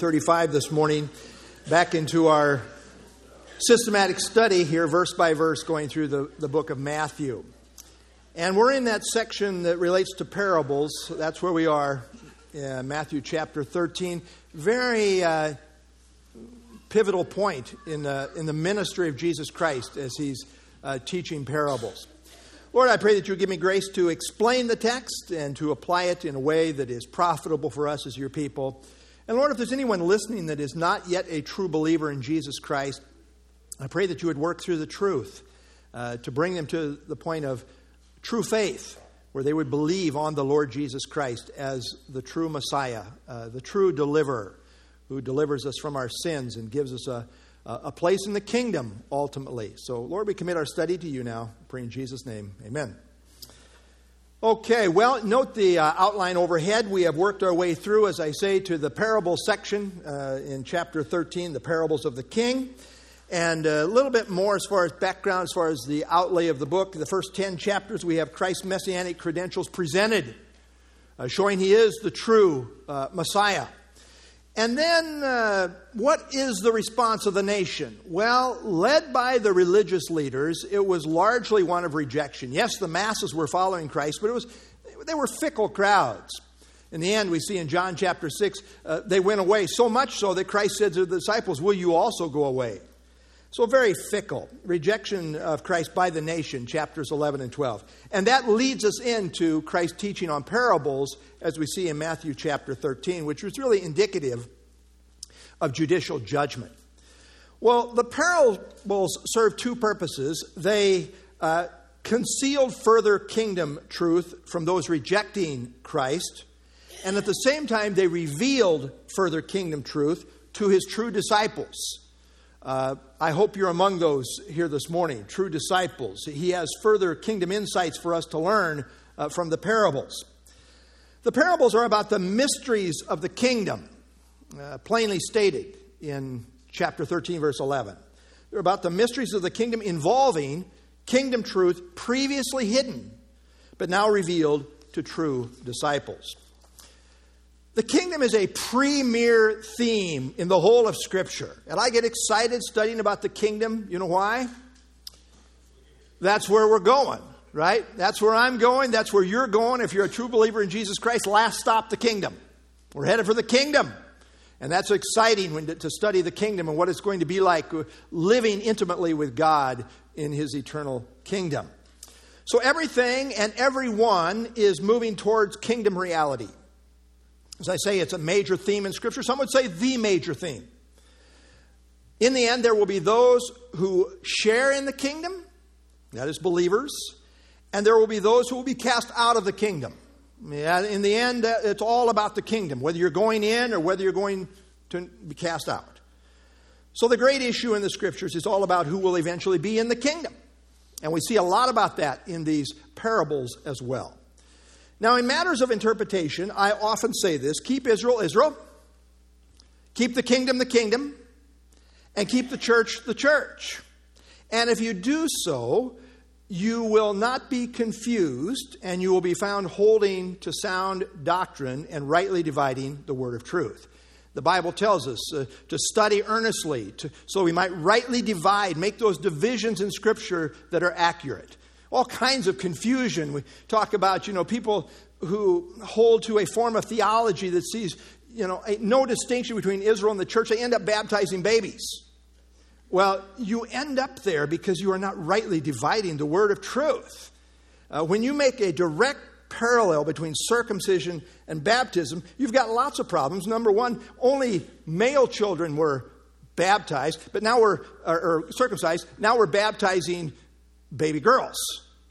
35 this morning, back into our systematic study here, verse by verse, going through the, the book of Matthew. And we're in that section that relates to parables. That's where we are, uh, Matthew chapter 13. Very uh, pivotal point in the, in the ministry of Jesus Christ as he's uh, teaching parables. Lord, I pray that you give me grace to explain the text and to apply it in a way that is profitable for us as your people. And Lord, if there's anyone listening that is not yet a true believer in Jesus Christ, I pray that you would work through the truth uh, to bring them to the point of true faith, where they would believe on the Lord Jesus Christ as the true Messiah, uh, the true deliverer, who delivers us from our sins and gives us a, a place in the kingdom ultimately. So, Lord, we commit our study to you now. I pray in Jesus' name. Amen. Okay, well, note the uh, outline overhead. We have worked our way through, as I say, to the parable section uh, in chapter 13, the parables of the king. And a little bit more as far as background, as far as the outlay of the book. The first 10 chapters, we have Christ's messianic credentials presented, uh, showing he is the true uh, Messiah. And then, uh, what is the response of the nation? Well, led by the religious leaders, it was largely one of rejection. Yes, the masses were following Christ, but it was, they were fickle crowds. In the end, we see in John chapter 6, uh, they went away, so much so that Christ said to the disciples, Will you also go away? So, very fickle. Rejection of Christ by the nation, chapters 11 and 12. And that leads us into Christ's teaching on parables, as we see in Matthew chapter 13, which was really indicative of judicial judgment. Well, the parables serve two purposes. They uh, concealed further kingdom truth from those rejecting Christ, and at the same time, they revealed further kingdom truth to his true disciples. Uh, I hope you're among those here this morning, true disciples. He has further kingdom insights for us to learn uh, from the parables. The parables are about the mysteries of the kingdom, uh, plainly stated in chapter 13, verse 11. They're about the mysteries of the kingdom involving kingdom truth previously hidden, but now revealed to true disciples. The kingdom is a premier theme in the whole of Scripture. And I get excited studying about the kingdom. You know why? That's where we're going, right? That's where I'm going. That's where you're going. If you're a true believer in Jesus Christ, last stop the kingdom. We're headed for the kingdom. And that's exciting when, to study the kingdom and what it's going to be like uh, living intimately with God in his eternal kingdom. So everything and everyone is moving towards kingdom reality. As I say, it's a major theme in Scripture. Some would say the major theme. In the end, there will be those who share in the kingdom, that is, believers, and there will be those who will be cast out of the kingdom. In the end, uh, it's all about the kingdom, whether you're going in or whether you're going to be cast out. So, the great issue in the scriptures is all about who will eventually be in the kingdom. And we see a lot about that in these parables as well. Now, in matters of interpretation, I often say this keep Israel, Israel, keep the kingdom, the kingdom, and keep the church, the church. And if you do so, you will not be confused, and you will be found holding to sound doctrine and rightly dividing the word of truth. The Bible tells us uh, to study earnestly to, so we might rightly divide, make those divisions in Scripture that are accurate all kinds of confusion. We talk about, you know, people who hold to a form of theology that sees, you know, no distinction between Israel and the church. They end up baptizing babies. Well, you end up there because you are not rightly dividing the word of truth. Uh, when you make a direct parallel between circumcision and baptism, you've got lots of problems. Number one, only male children were baptized, but now we're or, or circumcised. Now we're baptizing baby girls.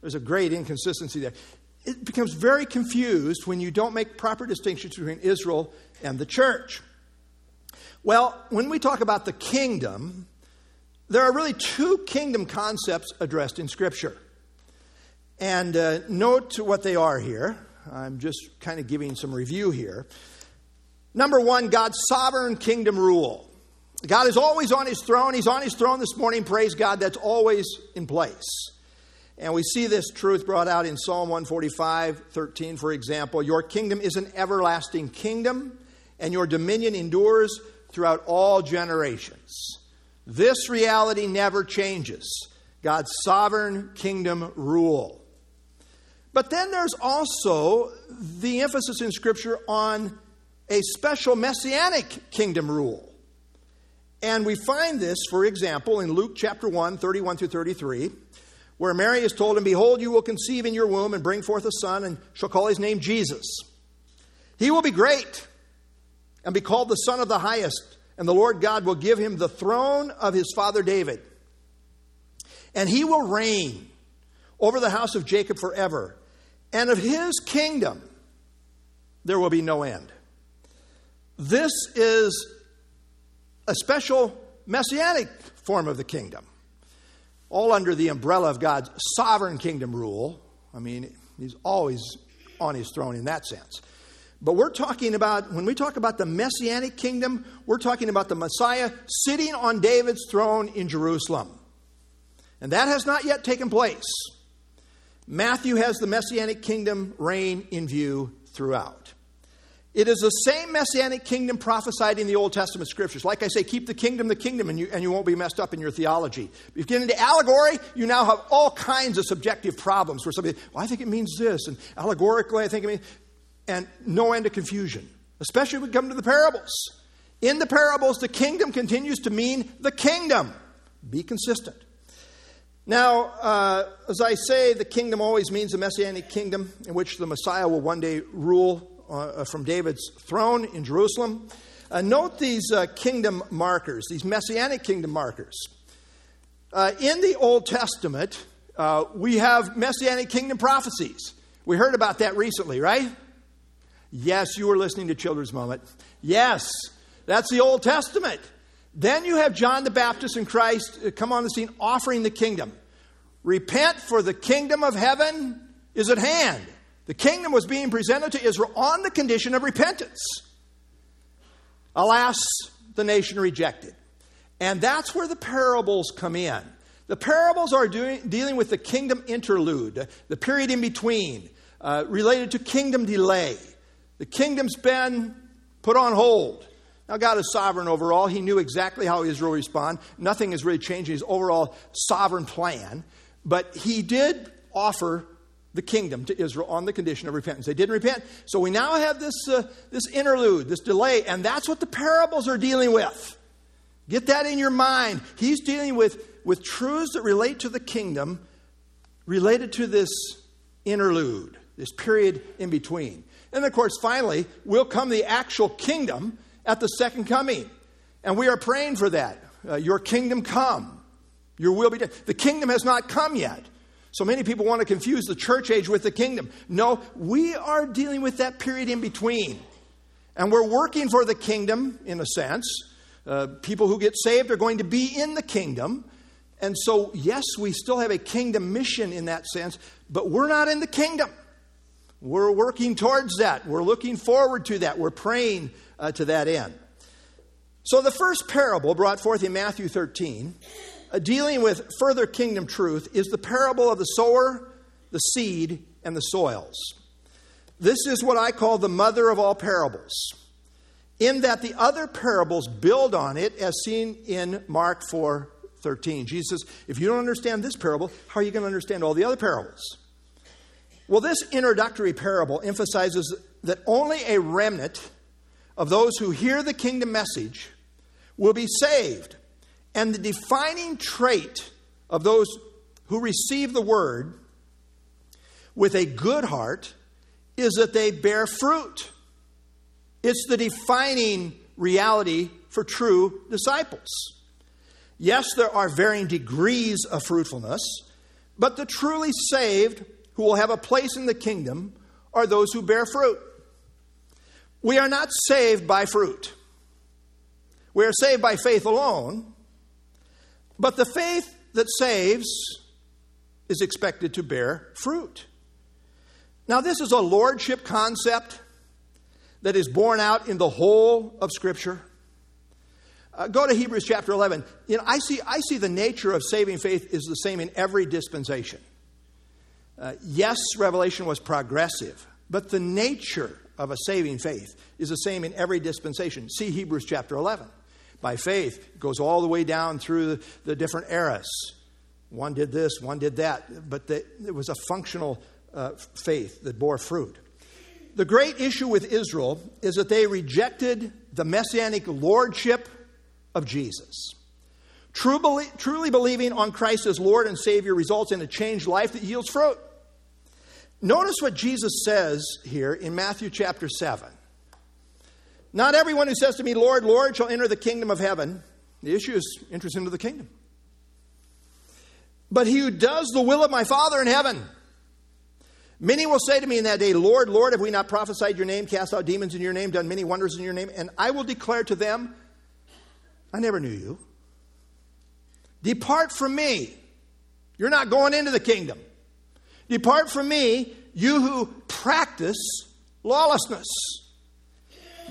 There's a great inconsistency there. It becomes very confused when you don't make proper distinctions between Israel and the church. Well, when we talk about the kingdom, there are really two kingdom concepts addressed in Scripture. And uh, note what they are here. I'm just kind of giving some review here. Number one, God's sovereign kingdom rule. God is always on his throne. He's on his throne this morning. Praise God. That's always in place. And we see this truth brought out in Psalm 145, 13, for example. Your kingdom is an everlasting kingdom, and your dominion endures throughout all generations. This reality never changes God's sovereign kingdom rule. But then there's also the emphasis in Scripture on a special messianic kingdom rule. And we find this, for example, in Luke chapter 1, 31 through 33, where Mary is told, And behold, you will conceive in your womb and bring forth a son, and shall call his name Jesus. He will be great and be called the Son of the Highest, and the Lord God will give him the throne of his father David. And he will reign over the house of Jacob forever, and of his kingdom there will be no end. This is a special messianic form of the kingdom, all under the umbrella of God's sovereign kingdom rule. I mean, he's always on his throne in that sense. But we're talking about, when we talk about the messianic kingdom, we're talking about the Messiah sitting on David's throne in Jerusalem. And that has not yet taken place. Matthew has the messianic kingdom reign in view throughout. It is the same messianic kingdom prophesied in the Old Testament scriptures. Like I say, keep the kingdom the kingdom, and you, and you won't be messed up in your theology. If you get into allegory, you now have all kinds of subjective problems where somebody, well, I think it means this, and allegorically, I think it means, and no end of confusion, especially when we come to the parables. In the parables, the kingdom continues to mean the kingdom. Be consistent. Now, uh, as I say, the kingdom always means a messianic kingdom in which the Messiah will one day rule uh, from David's throne in Jerusalem. Uh, note these uh, kingdom markers, these messianic kingdom markers. Uh, in the Old Testament, uh, we have messianic kingdom prophecies. We heard about that recently, right? Yes, you were listening to Children's Moment. Yes, that's the Old Testament. Then you have John the Baptist and Christ uh, come on the scene offering the kingdom. Repent, for the kingdom of heaven is at hand. The kingdom was being presented to Israel on the condition of repentance. Alas, the nation rejected. And that's where the parables come in. The parables are doing, dealing with the kingdom interlude, the period in between, uh, related to kingdom delay. The kingdom's been put on hold. Now, God is sovereign over all. He knew exactly how Israel would respond. Nothing has really changed in his overall sovereign plan. But he did offer the kingdom to Israel on the condition of repentance. They didn't repent. So we now have this, uh, this interlude, this delay, and that's what the parables are dealing with. Get that in your mind. He's dealing with, with truths that relate to the kingdom related to this interlude, this period in between. And of course, finally, will come the actual kingdom at the second coming. And we are praying for that. Uh, your kingdom come. Your will be done. The kingdom has not come yet. So many people want to confuse the church age with the kingdom. No, we are dealing with that period in between. And we're working for the kingdom, in a sense. Uh, people who get saved are going to be in the kingdom. And so, yes, we still have a kingdom mission in that sense, but we're not in the kingdom. We're working towards that. We're looking forward to that. We're praying uh, to that end. So, the first parable brought forth in Matthew 13 uh, Uh, dealing with further kingdom truth is the parable of the sower, the seed, and the soils. This is what I call the mother of all parables, in that the other parables build on it, as seen in Mark 4 13. Jesus says, If you don't understand this parable, how are you going to understand all the other parables? Well, this introductory parable emphasizes that only a remnant of those who hear the kingdom message will be saved and the defining trait of those who receive the word with a good heart is that they bear fruit. It's the defining reality for true disciples. Yes, there are varying degrees of fruitfulness, but the truly saved who will have a place in the kingdom are those who bear fruit. We are not saved by fruit. We are saved by faith alone, but the faith that saves is expected to bear fruit. Now, this is a lordship concept that is borne out in the whole of Scripture. Uh, go to Hebrews chapter 11. You know, I see, I see the nature of saving faith is the same in every dispensation. Uh, yes, revelation was progressive, but the nature of a saving faith is the same in every dispensation. See Hebrews chapter 11. By faith. It goes all the way down through the, the different eras. One did this, one did that, but the, it was a functional uh, faith that bore fruit. The great issue with Israel is that they rejected the messianic lordship of Jesus. Truly believing on Christ as Lord and Savior results in a changed life that yields fruit. Notice what Jesus says here in Matthew chapter 7. Not everyone who says to me, Lord, Lord, shall enter the kingdom of heaven. The issue is entrance into the kingdom. But he who does the will of my Father in heaven. Many will say to me in that day, Lord, Lord, have we not prophesied your name, cast out demons in your name, done many wonders in your name? And I will declare to them, I never knew you. Depart from me. You're not going into the kingdom. Depart from me, you who practice lawlessness.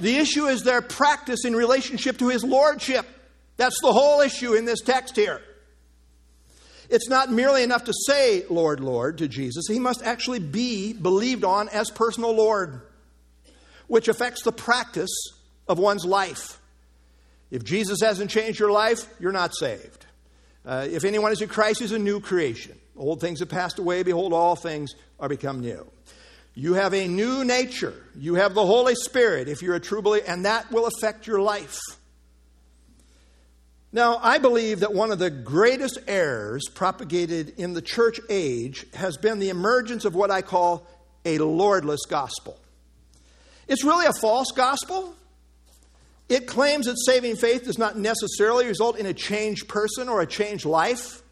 The issue is their practice in relationship to his lordship. That's the whole issue in this text here. It's not merely enough to say, Lord, Lord, to Jesus. He must actually be believed on as personal Lord, which affects the practice of one's life. If Jesus hasn't changed your life, you're not saved. Uh, if anyone is in Christ, he's a new creation. Old things have passed away. Behold, all things are become new. You have a new nature. You have the Holy Spirit if you're a true believer, and that will affect your life. Now, I believe that one of the greatest errors propagated in the church age has been the emergence of what I call a lordless gospel. It's really a false gospel. It claims that saving faith does not necessarily result in a changed person or a changed life.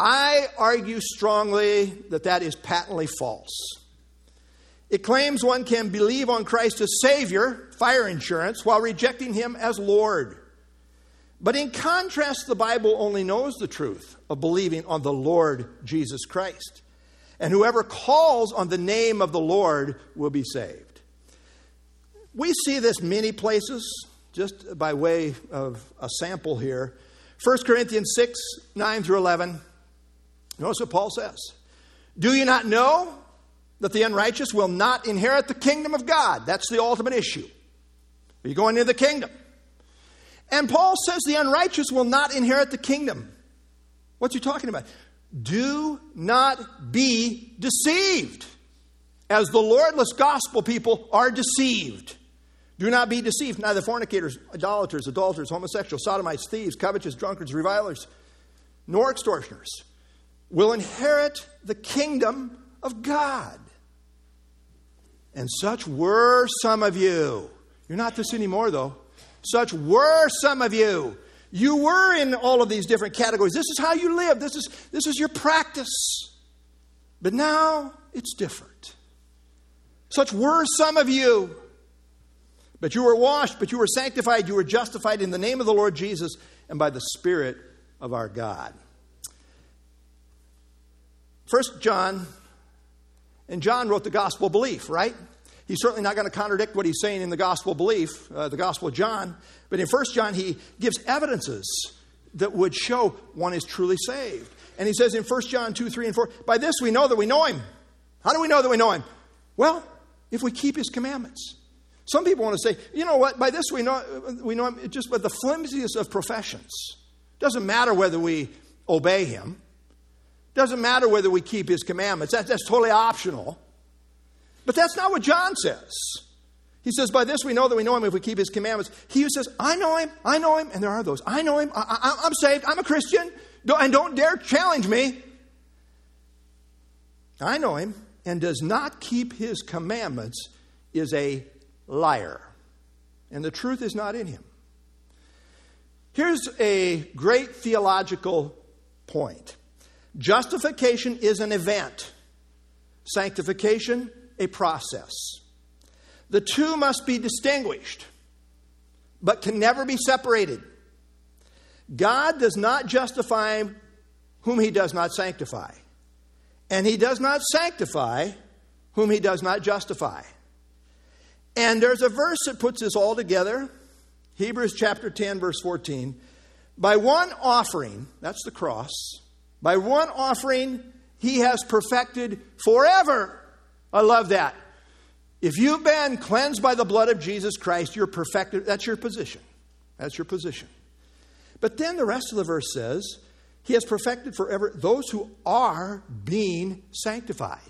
I argue strongly that that is patently false. It claims one can believe on Christ as Savior, fire insurance, while rejecting Him as Lord. But in contrast, the Bible only knows the truth of believing on the Lord Jesus Christ. And whoever calls on the name of the Lord will be saved. We see this many places, just by way of a sample here. 1 Corinthians 6 9 through 11. Notice what Paul says. Do you not know that the unrighteous will not inherit the kingdom of God? That's the ultimate issue. Are you going into the kingdom? And Paul says the unrighteous will not inherit the kingdom. What's he talking about? Do not be deceived, as the Lordless gospel people are deceived. Do not be deceived. Neither fornicators, idolaters, adulterers, homosexuals, sodomites, thieves, covetous, drunkards, revilers, nor extortioners will inherit the kingdom of God. And such were some of you. You're not this anymore, though. Such were some of you. You were in all of these different categories. This is how you live. This is, this is your practice. But now it's different. Such were some of you. But you were washed, but you were sanctified, you were justified in the name of the Lord Jesus and by the Spirit of our God. First John, and John wrote the gospel belief, right? He's certainly not going to contradict what he's saying in the gospel belief, uh, the gospel of John. But in First John, he gives evidences that would show one is truly saved. And he says in First John 2, 3, and 4, by this we know that we know him. How do we know that we know him? Well, if we keep his commandments. Some people want to say, you know what, by this we know, we know him just by the flimsiest of professions. Doesn't matter whether we obey him, doesn't matter whether we keep his commandments. That, that's totally optional. But that's not what John says. He says, By this we know that we know him if we keep his commandments. He who says, I know him, I know him, and there are those. I know him, I, am saved, I'm a Christian, and don't dare challenge me. I know him, and does not keep his commandments is a liar, and the truth is not in him. Here's a great theological point justification is an event, sanctification, a process. The two must be distinguished, but can never be separated. God does not justify whom he does not sanctify, and he does not sanctify whom he does not justify. And there's a verse that puts this all together Hebrews chapter 10, verse 14. By one offering, that's the cross, by one offering, he has perfected forever. I love that. If you've been cleansed by the blood of Jesus Christ, you're perfected. That's your position. That's your position. But then the rest of the verse says, He has perfected forever those who are being sanctified.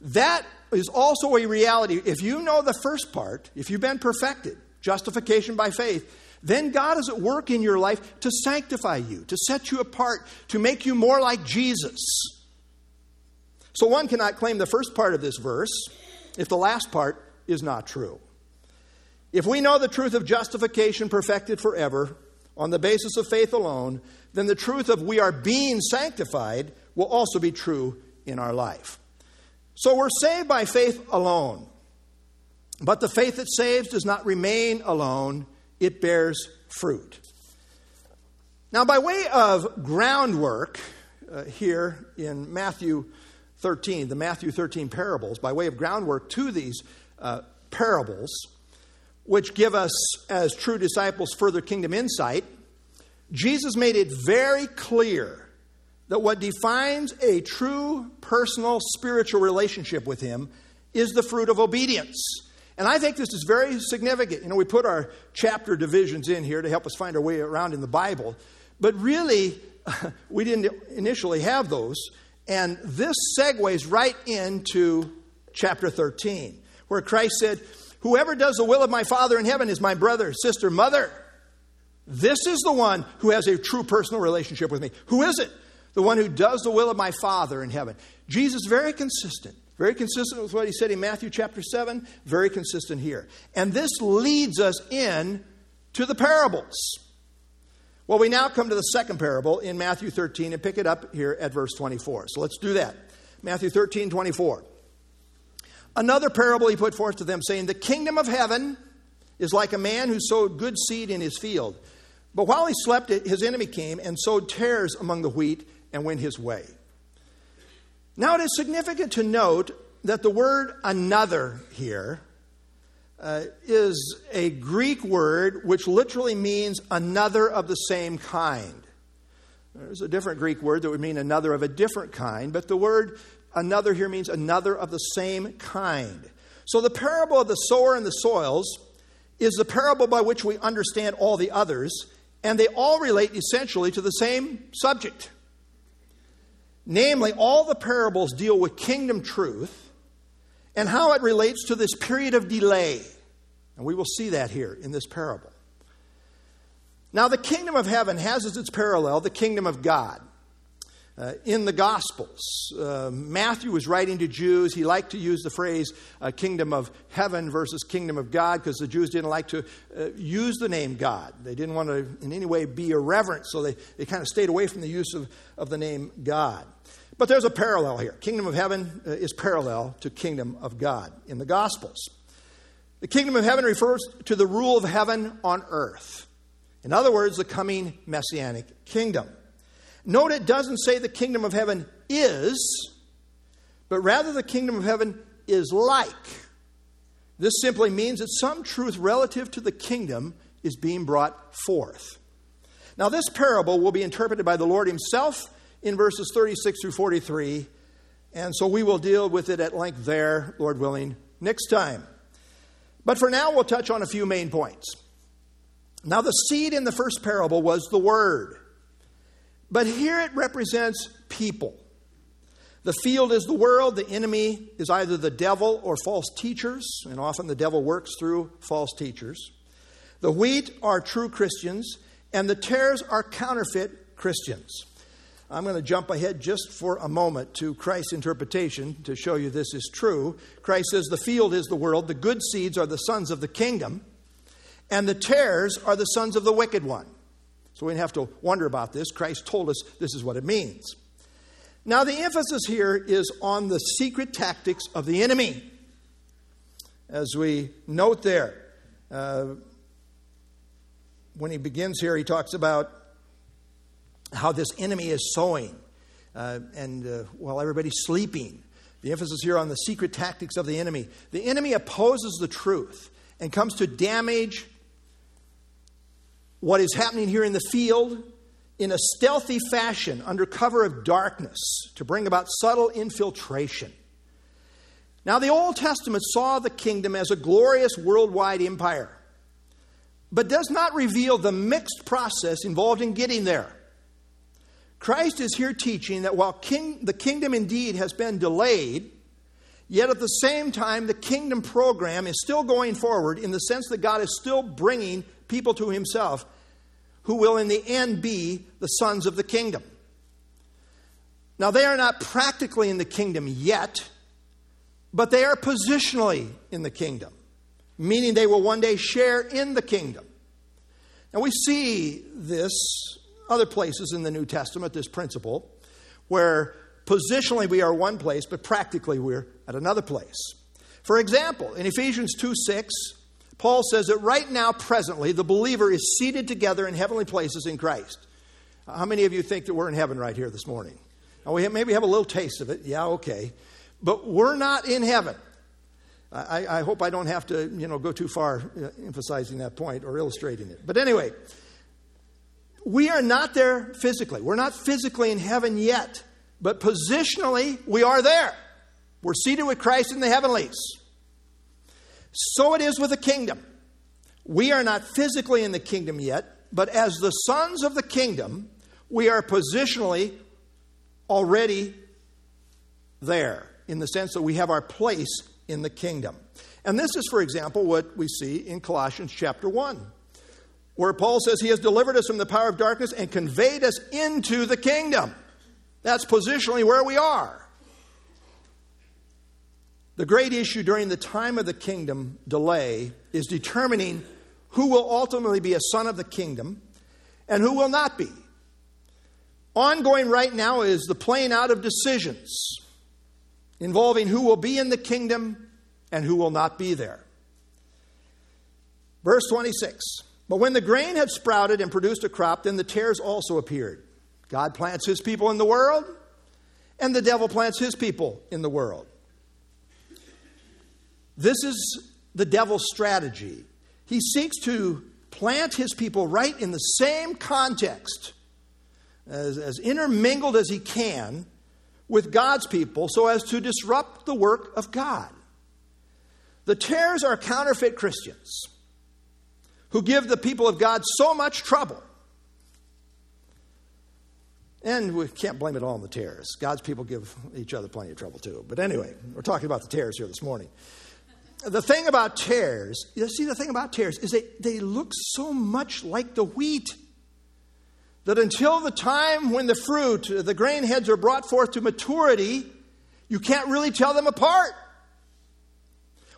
That is also a reality. If you know the first part, if you've been perfected, justification by faith, then God is at work in your life to sanctify you, to set you apart, to make you more like Jesus. So one cannot claim the first part of this verse if the last part is not true. If we know the truth of justification perfected forever on the basis of faith alone, then the truth of we are being sanctified will also be true in our life. So we're saved by faith alone. But the faith that saves does not remain alone, it bears fruit. Now, by way of groundwork, uh, here in Matthew 13, the Matthew 13 parables, by way of groundwork to these uh, parables, which give us, as true disciples, further kingdom insight, Jesus made it very clear that what defines a true personal spiritual relationship with Him is the fruit of obedience. And I think this is very significant. You know, we put our chapter divisions in here to help us find our way around in the Bible, but really, we didn't initially have those. And this segues right into chapter 13, where Christ said, Whoever does the will of my Father in heaven is my brother, sister, mother. This is the one who has a true personal relationship with me. Who is it? The one who does the will of my Father in heaven. Jesus, very consistent. Very consistent with what he said in Matthew chapter 7, very consistent here. And this leads us in to the parables. Well, we now come to the second parable in Matthew 13 and pick it up here at verse 24. So let's do that. Matthew 13, 24. Another parable he put forth to them, saying, The kingdom of heaven is like a man who sowed good seed in his field. But while he slept, his enemy came and sowed tares among the wheat and went his way. Now, it is significant to note that the word another here uh, is a Greek word which literally means another of the same kind. There's a different Greek word that would mean another of a different kind, but the word another here means another of the same kind. So the parable of the sower and the soils is the parable by which we understand all the others, and they all relate essentially to the same subject. Namely, all the parables deal with kingdom truth and how it relates to this period of delay. And we will see that here in this parable. Now, the kingdom of heaven has as its parallel the kingdom of God. Uh, in the Gospels, uh, Matthew was writing to Jews. He liked to use the phrase uh, kingdom of heaven versus kingdom of God because the Jews didn't like to uh, use the name God. They didn't want to in any way be irreverent, so they, they kind of stayed away from the use of, of the name God. But there's a parallel here. Kingdom of heaven uh, is parallel to kingdom of God in the Gospels. The kingdom of heaven refers to the rule of heaven on earth. In other words, the coming messianic kingdom. Note it doesn't say the kingdom of heaven is, but rather the kingdom of heaven is like. This simply means that some truth relative to the kingdom is being brought forth. Now, this parable will be interpreted by the Lord Himself in verses 36 through 43, and so we will deal with it at length there, Lord willing, next time. But for now, we'll touch on a few main points. Now, the seed in the first parable was the Word. But here it represents people. The field is the world, the enemy is either the devil or false teachers, and often the devil works through false teachers. The wheat are true Christians, and the tares are counterfeit Christians. I'm going to jump ahead just for a moment to Christ's interpretation to show you this is true. Christ says, The field is the world, the good seeds are the sons of the kingdom, and the tares are the sons of the wicked one. We don't have to wonder about this. Christ told us this is what it means. Now, the emphasis here is on the secret tactics of the enemy. As we note there, uh, when he begins here, he talks about how this enemy is sowing. Uh, and uh, while everybody's sleeping, the emphasis here on the secret tactics of the enemy. The enemy opposes the truth and comes to damage what is happening here in the field in a stealthy fashion under cover of darkness to bring about subtle infiltration. Now, the Old Testament saw the kingdom as a glorious worldwide empire. but does not reveal the mixed process involved in getting there. Christ is here teaching that while king, the kingdom indeed has been delayed, yet at the same time, the kingdom program is still going forward in the sense that God is still bringing people to himself who will in the end be the sons of the kingdom. Now, they are not practically in the kingdom yet, but they are positionally in the kingdom, meaning they will one day share in the kingdom. And we see this other places in the New Testament, this principle, where positionally we are one place, but practically we're at another place. For example, in Ephesians 2 6, Paul says that right now, presently, the believer is seated together in heavenly places in Christ. How many of you think that we're in heaven right here this morning? Now, we maybe have a little taste of it. Yeah, okay. But we're not in heaven. I, I hope I don't have to, you know, go too far uh, emphasizing that point or illustrating it. But anyway, we are not there physically. We're not physically in heaven yet, but positionally, we are there. We're seated with Christ in the heavenlies. So it is with the kingdom. We are not physically in the kingdom yet, but as the sons of the kingdom, we are positionally already there in the sense that we have our place in the kingdom. And this is, for example, what we see in Colossians chapter 1, where Paul says, He has delivered us from the power of darkness and conveyed us into the kingdom. That's positionally where we are. The great issue during the time of the kingdom delay is determining who will ultimately be a son of the kingdom and who will not be. Ongoing right now is the playing out of decisions involving who will be in the kingdom and who will not be there. Verse 26 But when the grain had sprouted and produced a crop, then the tares also appeared. God plants his people in the world, and the devil plants his people in the world. This is the devil's strategy. He seeks to plant his people right in the same context, as, as intermingled as he can with God's people, so as to disrupt the work of God. The tares are counterfeit Christians who give the people of God so much trouble. And we can't blame it all on the tares. God's people give each other plenty of trouble too. But anyway, we're talking about the tares here this morning the thing about tares, you see, the thing about tares is they, they look so much like the wheat that until the time when the fruit, the grain heads, are brought forth to maturity, you can't really tell them apart.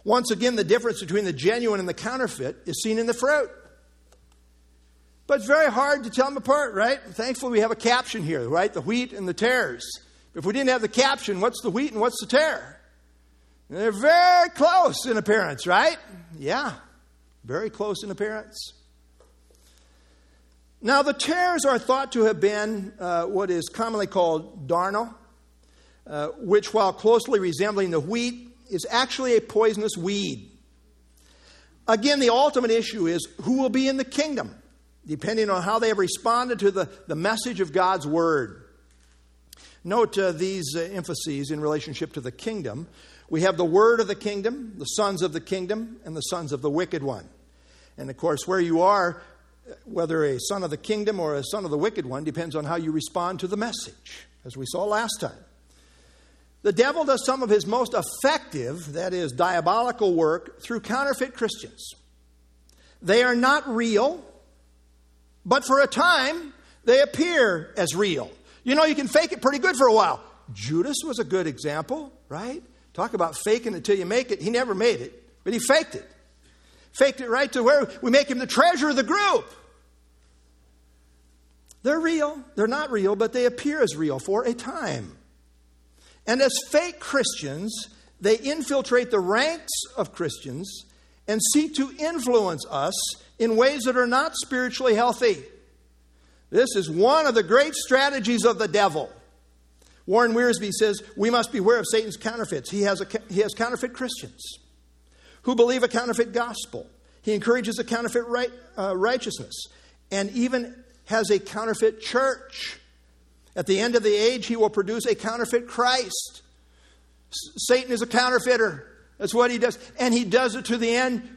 Once again, the difference between the genuine and the counterfeit is seen in the fruit. But it's very hard to tell them apart, right? Thankfully, we have a caption here, right? The wheat and the tares. If we didn't have the caption, what's the wheat and what's the tare? They're very close in appearance, right? Yeah, very close in appearance. Now, the tares are thought to have been uh, what is commonly called darnel, uh, which, while closely resembling the wheat, is actually a poisonous weed. Again, the ultimate issue is who will be in the kingdom, depending on how they have responded to the, the message of God's word. Note uh, these uh, emphases in relationship to the kingdom. We have the word of the kingdom, the sons of the kingdom, and the sons of the wicked one. And of course, where you are, whether a son of the kingdom or a son of the wicked one, depends on how you respond to the message, as we saw last time. The devil does some of his most effective, that is, diabolical work through counterfeit Christians. They are not real, but for a time, they appear as real. You know, you can fake it pretty good for a while. Judas was a good example, right? Talk about faking it till you make it. He never made it, but he faked it. Faked it right to where we make him the treasure of the group. They're real. They're not real, but they appear as real for a time. And as fake Christians, they infiltrate the ranks of Christians and seek to influence us in ways that are not spiritually healthy. This is one of the great strategies of the devil. Warren Wiersbe says we must beware of Satan's counterfeits. He has, a, he has counterfeit Christians who believe a counterfeit gospel. He encourages a counterfeit right, uh, righteousness and even has a counterfeit church. At the end of the age, he will produce a counterfeit Christ. Satan is a counterfeiter. That's what he does. And he does it to the end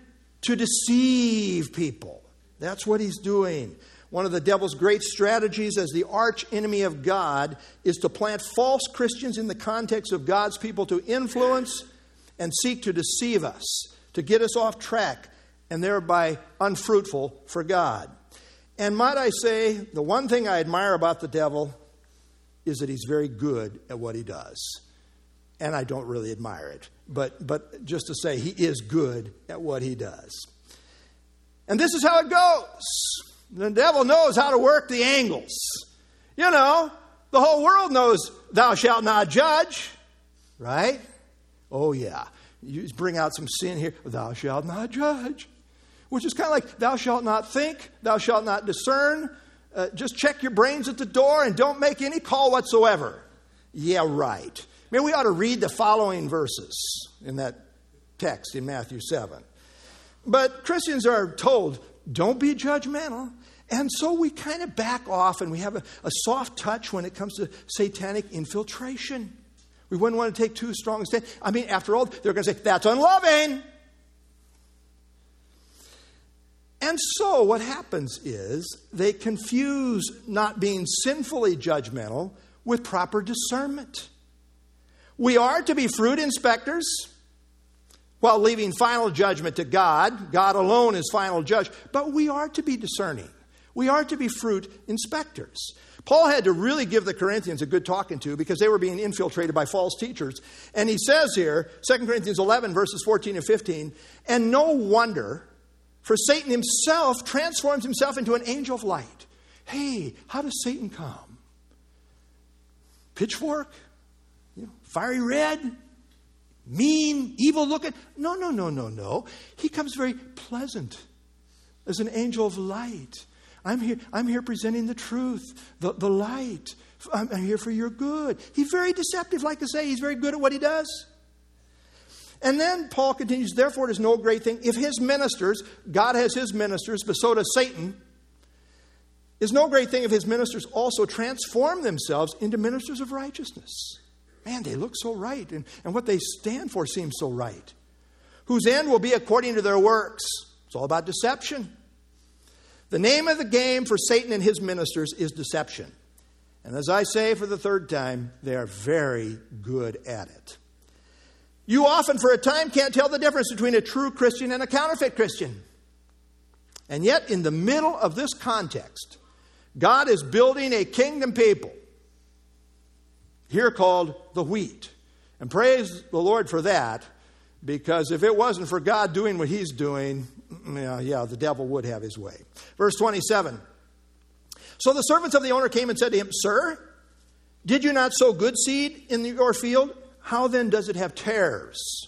to deceive people. That's what he's doing. One of the devil's great strategies as the arch enemy of God is to plant false Christians in the context of God's people to influence and seek to deceive us, to get us off track, and thereby unfruitful for God. And might I say, the one thing I admire about the devil is that he's very good at what he does. And I don't really admire it, but, but just to say, he is good at what he does. And this is how it goes. The devil knows how to work the angles. You know, the whole world knows thou shalt not judge, right? Oh, yeah. You bring out some sin here, thou shalt not judge, which is kind of like thou shalt not think, thou shalt not discern. Uh, just check your brains at the door and don't make any call whatsoever. Yeah, right. Maybe we ought to read the following verses in that text in Matthew 7. But Christians are told, don't be judgmental. And so we kind of back off and we have a, a, soft touch when it comes to satanic infiltration. We wouldn't want to take too strong a stand. I mean, after all, they're going to say, that's unloving. And so what happens is they confuse not being sinfully judgmental with proper discernment. We are to be fruit inspectors while leaving final judgment to God. God alone is final judge. But we are to be discerning. We are to be fruit inspectors. Paul had to really give the Corinthians a good talking to because they were being infiltrated by false teachers. And he says here, 2 Corinthians 11, verses 14 and 15, and no wonder, for Satan himself transforms himself into an angel of light. Hey, how does Satan come? Pitchfork? You know, fiery red? Mean, evil looking? No, no, no, no, no. He comes very pleasant as an angel of light. I'm here, I'm here presenting the truth, the, the light. I'm, I'm here for your good. He's very deceptive, like I say. He's very good at what he does. And then Paul continues, therefore, it is no great thing if his ministers, God has his ministers, but so does Satan, is no great thing if his ministers also transform themselves into ministers of righteousness. Man, they look so right, and, and what they stand for seems so right. Whose end will be according to their works. It's all about deception. The name of the game for Satan and his ministers is deception. And as I say for the third time, they are very good at it. You often, for a time, can't tell the difference between a true Christian and a counterfeit Christian. And yet, in the middle of this context, God is building a kingdom people, here called the wheat. And praise the Lord for that, because if it wasn't for God doing what He's doing, mm, yeah, yeah, the devil would have his way. Verse 27. So the servants of the owner came and said to him, Sir, did you not sow good seed in your field? How then does it have tares?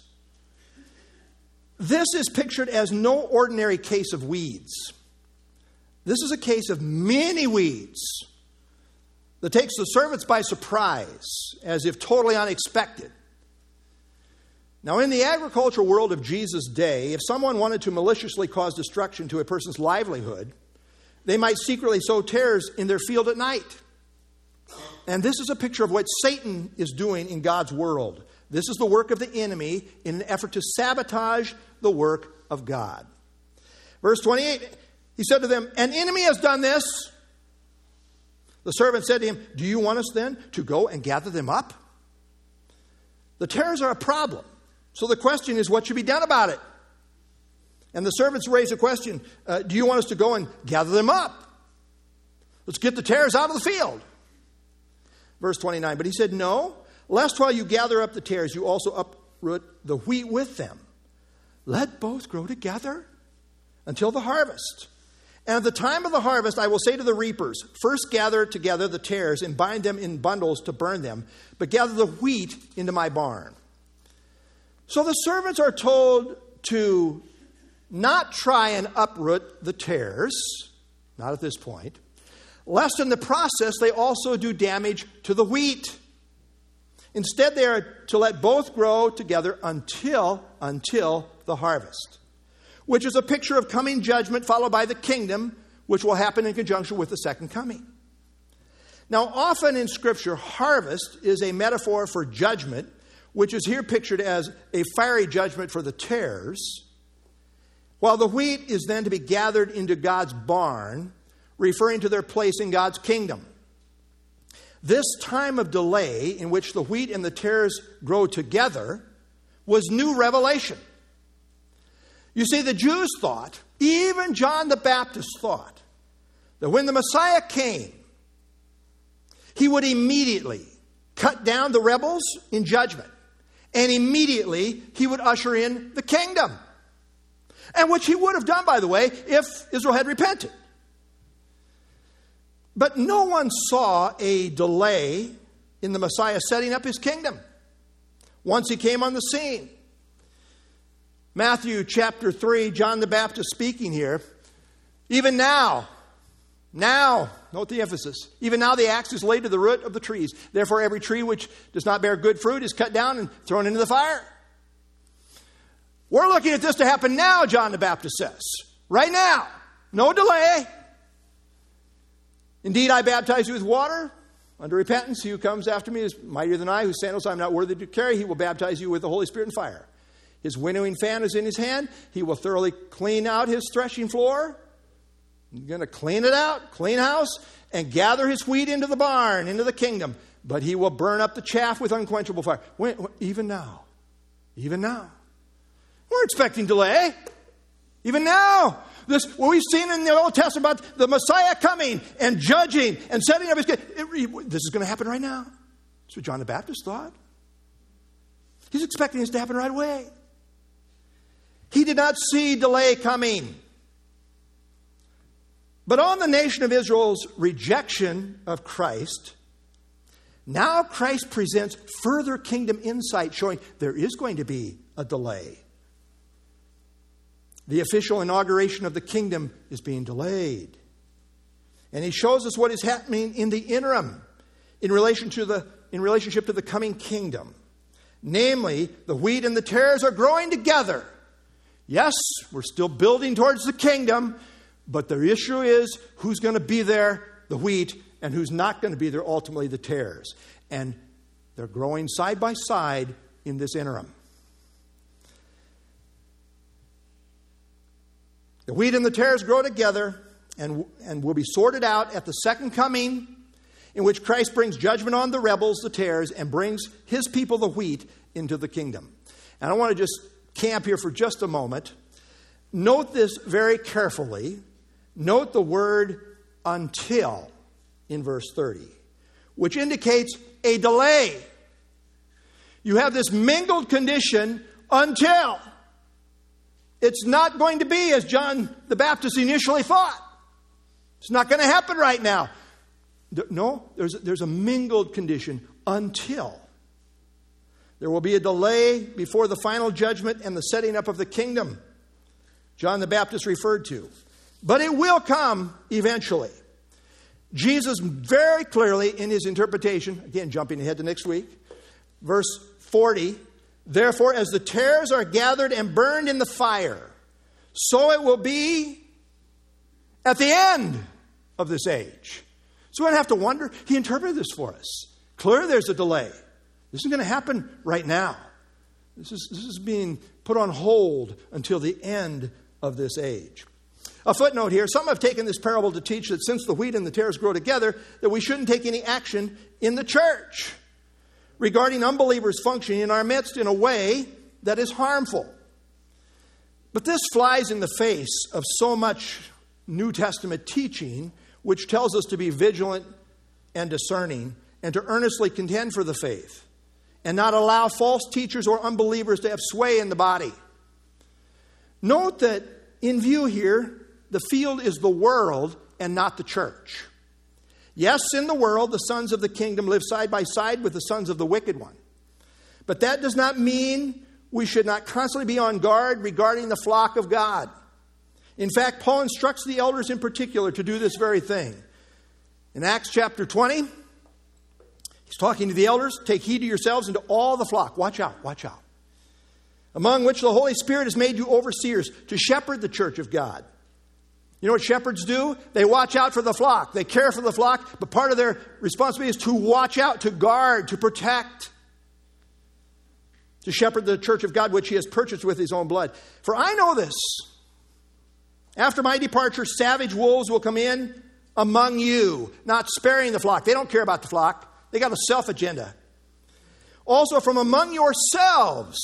This is pictured as no ordinary case of weeds. This is a case of many weeds that takes the servants by surprise, as if totally unexpected. Now, in the agricultural world of Jesus' day, if someone wanted to maliciously cause destruction to a person's livelihood, they might secretly sow tares in their field at night. And this is a picture of what Satan is doing in God's world. This is the work of the enemy in an effort to sabotage the work of God. Verse 28, he said to them, An enemy has done this. The servant said to him, Do you want us then to go and gather them up? The tares are a problem. So the question is, what should be done about it? And the servants raise a question uh, Do you want us to go and gather them up? Let's get the tares out of the field. Verse 29 But he said, No, lest while you gather up the tares, you also uproot the wheat with them. Let both grow together until the harvest. And at the time of the harvest, I will say to the reapers, First gather together the tares and bind them in bundles to burn them, but gather the wheat into my barn. So the servants are told to not try and uproot the tares, not at this point, lest in the process they also do damage to the wheat. Instead, they are to let both grow together until until the harvest, which is a picture of coming judgment followed by the kingdom, which will happen in conjunction with the second coming. Now, often in Scripture, harvest is a metaphor for judgment which is here pictured as a fiery judgment for the tares. while the wheat is then to be gathered into God's barn, referring to their place in God's kingdom. This time of delay in which the wheat and the tares grow together was new revelation. You see, the Jews thought, even John the Baptist thought, that when the Messiah came, he would immediately cut down the rebels in judgment, and immediately he would usher in the kingdom. And which he would have done, by the way, if Israel had repented. But no one saw a delay in the Messiah setting up his kingdom once he came on the scene. Matthew chapter 3, John the Baptist speaking here. Even now, now, note the emphasis. Even now the axe is laid to the root of the trees. Therefore, every tree which does not bear good fruit is cut down and thrown into the fire. We're looking at this to happen now, John the Baptist says. Right now. No delay. Indeed, I baptize you with water under repentance. He who comes after me is mightier than I, whose sandals I'm not worthy to carry. He will baptize you with the Holy Spirit and fire. His winnowing fan is in his hand. He will thoroughly clean out his threshing floor. He's going to clean it out, clean house, and gather his wheat into the barn, into the kingdom. But he will burn up the chaff with unquenchable fire. When, even now. Even now. We're expecting delay. Even now. This, what we've seen in the Old Testament about the Messiah coming and judging and setting up his. It, this is going to happen right now. That's what John the Baptist thought. He's expecting this to happen right away. He did not see delay coming. But on the nation of Israel's rejection of Christ, now Christ presents further kingdom insight showing there is going to be a delay. The official inauguration of the kingdom is being delayed. And he shows us what is happening in the interim in relation to the in relationship to the coming kingdom. Namely, the wheat and the tares are growing together. Yes, we're still building towards the kingdom, but the issue is who's going to be there, the wheat, and who's not going to be there, ultimately, the tares. And they're growing side by side in this interim. The wheat and the tares grow together and, and will be sorted out at the second coming, in which Christ brings judgment on the rebels, the tares, and brings his people, the wheat, into the kingdom. And I want to just camp here for just a moment. Note this very carefully. Note the word until in verse 30, which indicates a delay. You have this mingled condition until. It's not going to be as John the Baptist initially thought. It's not going to happen right now. No, there's, there's a mingled condition until. There will be a delay before the final judgment and the setting up of the kingdom. John the Baptist referred to. But it will come eventually. Jesus very clearly in his interpretation, again jumping ahead to next week, verse 40 Therefore, as the tares are gathered and burned in the fire, so it will be at the end of this age. So we don't have to wonder. He interpreted this for us. Clearly, there's a delay. This isn't going to happen right now. This is, this is being put on hold until the end of this age. A footnote here some have taken this parable to teach that since the wheat and the tares grow together, that we shouldn't take any action in the church regarding unbelievers functioning in our midst in a way that is harmful. But this flies in the face of so much New Testament teaching, which tells us to be vigilant and discerning and to earnestly contend for the faith and not allow false teachers or unbelievers to have sway in the body. Note that in view here, the field is the world and not the church. Yes, in the world, the sons of the kingdom live side by side with the sons of the wicked one. But that does not mean we should not constantly be on guard regarding the flock of God. In fact, Paul instructs the elders in particular to do this very thing. In Acts chapter 20, he's talking to the elders take heed to yourselves and to all the flock. Watch out, watch out. Among which the Holy Spirit has made you overseers to shepherd the church of God you know what shepherds do? They watch out for the flock. They care for the flock, but part of their responsibility is to watch out, to guard, to protect, to shepherd the church of God, which he has purchased with his own blood. For I know this, After my departure, savage wolves will come in among you, not sparing the flock. They don't care about the flock, they got a self agenda. Also, from among yourselves,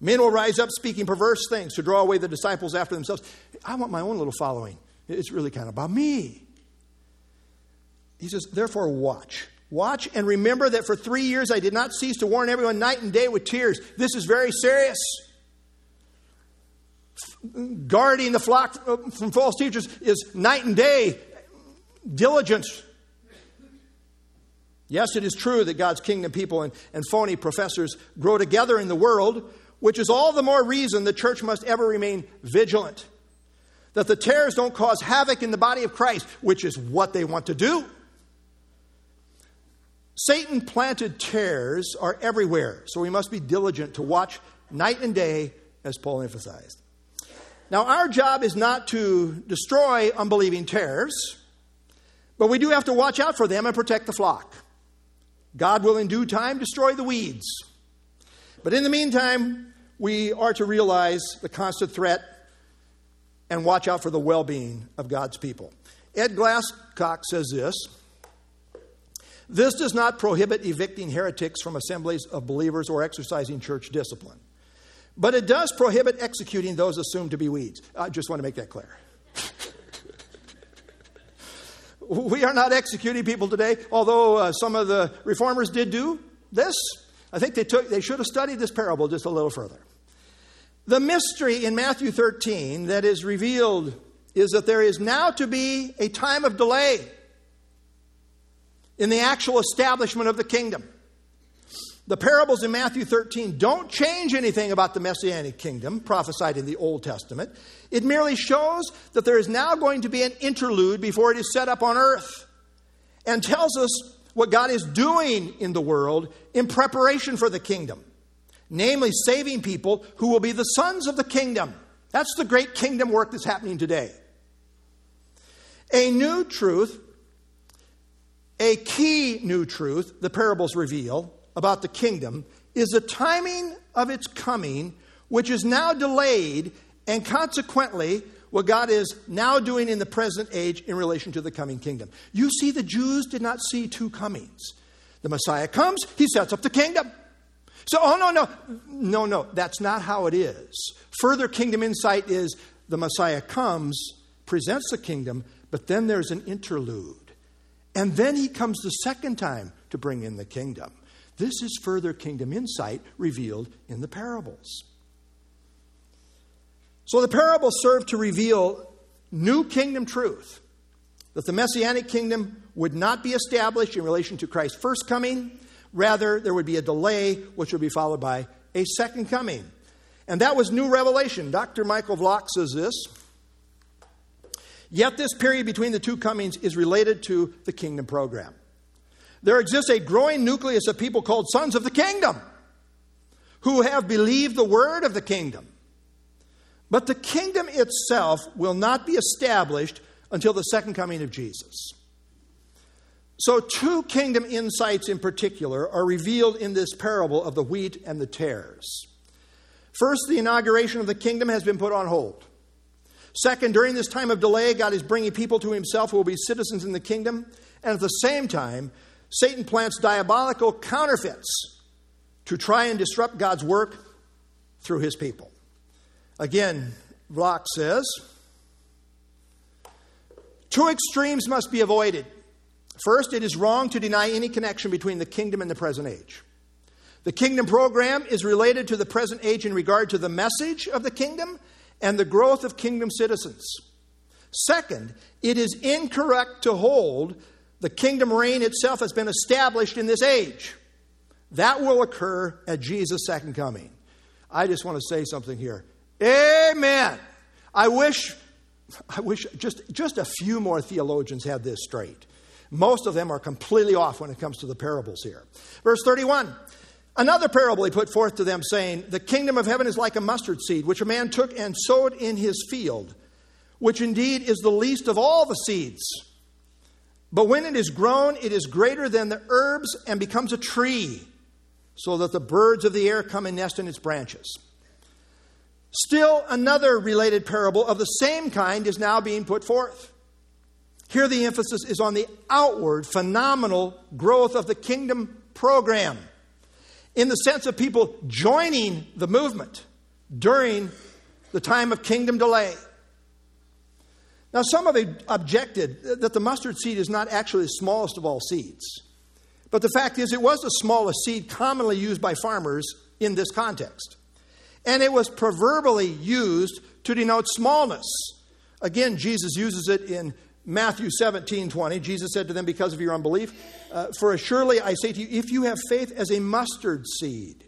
men will rise up speaking perverse things to draw away the disciples after themselves. I want my own little following. It's really kind of about me. He says, therefore, watch. Watch and remember that for three years I did not cease to warn everyone night and day with tears. This is very serious. Guarding the flock from false teachers is night and day diligence. Yes, it is true that God's kingdom people and, and phony professors grow together in the world, which is all the more reason the church must ever remain vigilant. That the tares don't cause havoc in the body of Christ, which is what they want to do. Satan planted tares are everywhere, so we must be diligent to watch night and day, as Paul emphasized. Now, our job is not to destroy unbelieving tares, but we do have to watch out for them and protect the flock. God will in due time destroy the weeds. But in the meantime, we are to realize the constant threat and watch out for the well being of God's people. Ed Glasscock says this this does not prohibit evicting heretics from assemblies of believers or exercising church discipline. But it does prohibit executing those assumed to be weeds. I just want to make that clear. we are not executing people today, although uh, some of the reformers did do this. I think they, took, they should have studied this parable just a little further. The mystery in Matthew 13 that is revealed is that there is now to be a time of delay in the actual establishment of the kingdom. The parables in Matthew 13 don't change anything about the messianic kingdom prophesied in the Old Testament. It merely shows that there is now going to be an interlude before it is set up on earth and tells us what God is doing in the world in preparation for the kingdom, namely saving people who will be the sons of the kingdom. That's the great kingdom work that's happening today. A new truth a key new truth the parables reveal about the kingdom is the timing of its coming, which is now delayed, and consequently, what God is now doing in the present age in relation to the coming kingdom. You see, the Jews did not see two comings. The Messiah comes, he sets up the kingdom. So, oh, no, no, no, no, that's not how it is. Further kingdom insight is the Messiah comes, presents the kingdom, but then there's an interlude. And then he comes the second time to bring in the kingdom. This is further kingdom insight revealed in the parables. So the parables serve to reveal new kingdom truth that the messianic kingdom would not be established in relation to Christ's first coming. Rather, there would be a delay, which would be followed by a second coming. And that was new revelation. Dr. Michael Vlach says this Yet this period between the two comings is related to the kingdom program. There exists a growing nucleus of people called sons of the kingdom who have believed the word of the kingdom. But the kingdom itself will not be established until the second coming of Jesus. So, two kingdom insights in particular are revealed in this parable of the wheat and the tares. First, the inauguration of the kingdom has been put on hold. Second, during this time of delay, God is bringing people to himself who will be citizens in the kingdom. And at the same time, Satan plants diabolical counterfeits to try and disrupt God's work through his people. Again, Vlach says two extremes must be avoided. First, it is wrong to deny any connection between the kingdom and the present age. The kingdom program is related to the present age in regard to the message of the kingdom and the growth of kingdom citizens. Second, it is incorrect to hold the kingdom reign itself has been established in this age. That will occur at Jesus' second coming. I just want to say something here. Amen. I wish I wish just, just a few more theologians had this straight. Most of them are completely off when it comes to the parables here. Verse 31 Another parable he put forth to them, saying, The kingdom of heaven is like a mustard seed, which a man took and sowed in his field, which indeed is the least of all the seeds. But when it is grown, it is greater than the herbs and becomes a tree, so that the birds of the air come and nest in its branches. Still, another related parable of the same kind is now being put forth. Here, the emphasis is on the outward, phenomenal growth of the kingdom program in the sense of people joining the movement during the time of kingdom delay. Now, some have objected that the mustard seed is not actually the smallest of all seeds. But the fact is, it was the smallest seed commonly used by farmers in this context. And it was proverbially used to denote smallness. Again, Jesus uses it in Matthew 17 20. Jesus said to them, Because of your unbelief, uh, for surely I say to you, if you have faith as a mustard seed,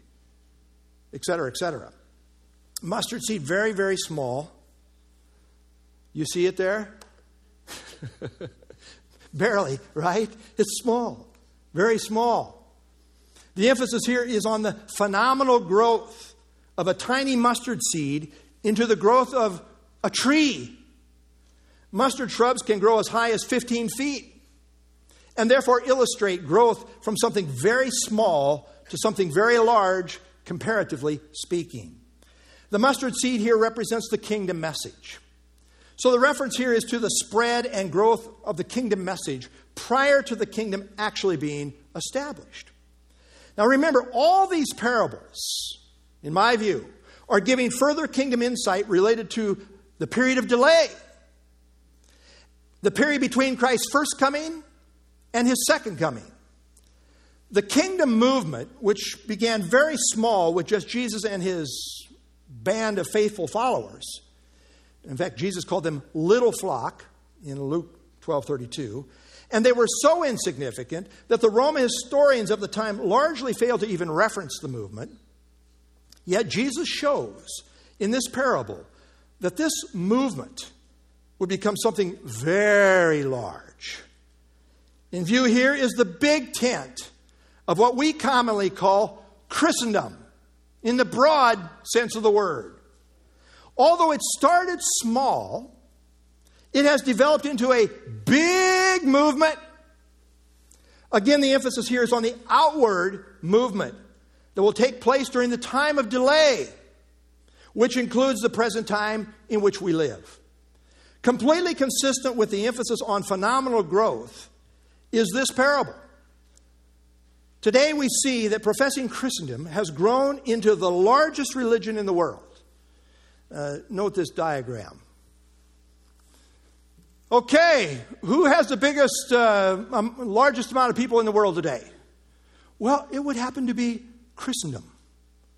etc., etc. Mustard seed, very, very small. You see it there? Barely, right? It's small, very small. The emphasis here is on the phenomenal growth of a tiny mustard seed into the growth of a tree. Mustard shrubs can grow as high as 15 feet and therefore illustrate growth from something very small to something very large, comparatively speaking. The mustard seed here represents the kingdom message. So the reference here is to the spread and growth of the kingdom message prior to the kingdom actually being established. Now remember, all these parables, in my view, are giving further kingdom insight related to the period of delay, the period between Christ's first coming and his second coming. The kingdom movement, which began very small with just Jesus and his band of faithful followers, in fact, Jesus called them little flock in Luke 12 32. And they were so insignificant that the Roman historians of the time largely failed to even reference the movement. Yet Jesus shows in this parable that this movement would become something very large. In view here is the big tent of what we commonly call Christendom, in the broad sense of the word. Although it started small, it has developed into a big movement. Again, the emphasis here is on the outward movement that will take place during the time of delay, which includes the present time in which we live. Completely consistent with the emphasis on phenomenal growth is this parable. Today we see that professing Christendom has grown into the largest religion in the world. Uh, note this diagram. Okay, who has the biggest, uh, um, largest amount of people in the world today? Well, it would happen to be Christendom.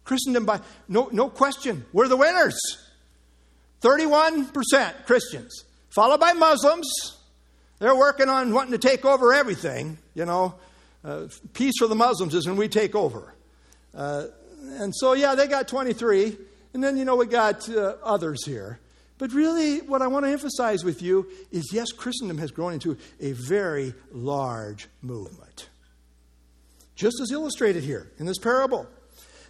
Christendom, by no, no question, we're the winners. 31% Christians, followed by Muslims. They're working on wanting to take over everything. You know, uh, peace for the Muslims is when we take over. Uh, and so, yeah, they got 23. And then, you know, we got uh, others here. But really, what I want to emphasize with you is yes, Christendom has grown into a very large movement. Just as illustrated here in this parable.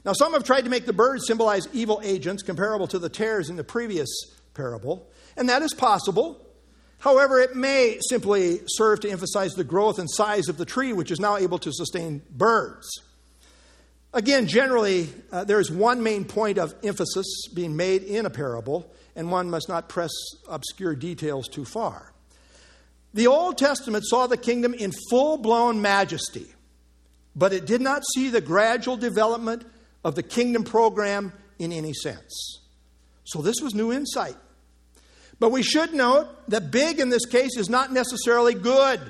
Now, some have tried to make the birds symbolize evil agents comparable to the tares in the previous parable, and that is possible. However, it may simply serve to emphasize the growth and size of the tree, which is now able to sustain birds. Again, generally, uh, there is one main point of emphasis being made in a parable, and one must not press obscure details too far. The Old Testament saw the kingdom in full blown majesty, but it did not see the gradual development of the kingdom program in any sense. So, this was new insight. But we should note that big in this case is not necessarily good.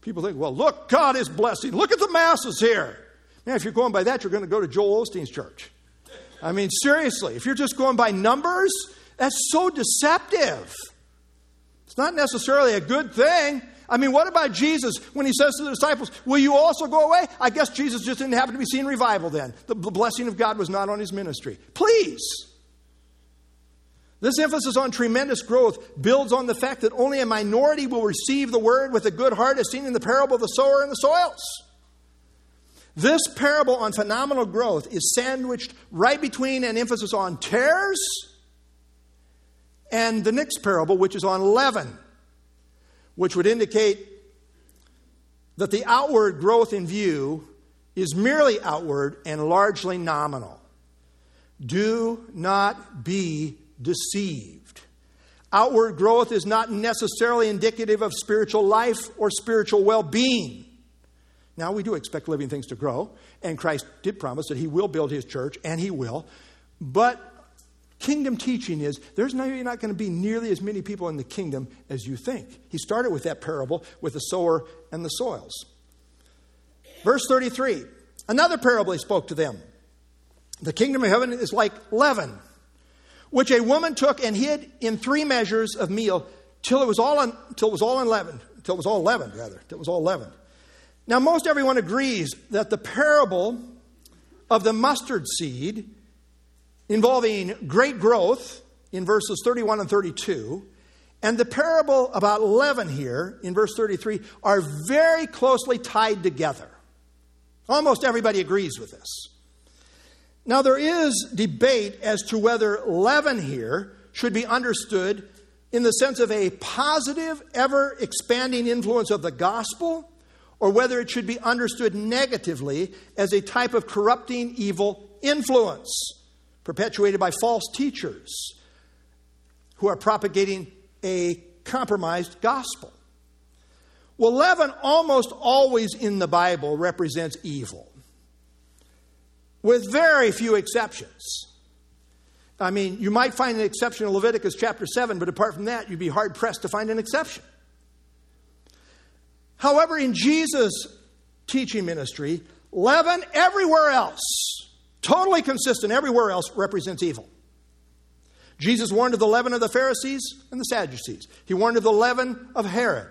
People think, well, look, God is blessing. Look at the masses here. Man, if you're going by that, you're going to go to Joel Osteen's church. I mean, seriously, if you're just going by numbers, that's so deceptive. It's not necessarily a good thing. I mean, what about Jesus when he says to the disciples, Will you also go away? I guess Jesus just didn't happen to be seeing revival then. The, blessing of God was not on his ministry. Please. This emphasis on tremendous growth builds on the fact that only a minority will receive the word with a good heart, as seen in the parable of the sower and the soils. This parable on phenomenal growth is sandwiched right between an emphasis on tares and the next parable, which is on leaven, which would indicate that the outward growth in view is merely outward and largely nominal. Do not be deceived. Outward growth is not necessarily indicative of spiritual life or spiritual well being. Now, we do expect living things to grow, and Christ did promise that He will build His church, and He will. But kingdom teaching is there's not, not going to be nearly as many people in the kingdom as you think. He started with that parable with the sower and the soils. Verse 33 another parable He spoke to them. The kingdom of heaven is like leaven, which a woman took and hid in three measures of meal till it was all un, till it was all unleavened, till it was all leavened rather, till it was all leavened. Now most everyone agrees that the parable of the mustard seed involving great growth in verses 31 and 32 and the parable about leaven here in verse 33 are very closely tied together. Almost everybody agrees with this. Now, there is debate as to whether leaven here should be understood in the sense of a positive, ever expanding influence of the gospel, or whether it should be understood negatively as a type of corrupting evil influence perpetuated by false teachers who are propagating a compromised gospel. Well, leaven almost always in the Bible represents evil with very few exceptions. I mean, you might find an exception in Leviticus chapter 7, but apart from that, you'd be hard pressed to find an exception. However, in Jesus' teaching ministry, leaven everywhere else, totally consistent everywhere else, represents evil. Jesus warned of the leaven of the Pharisees and the Sadducees. He warned of the leaven of Herod.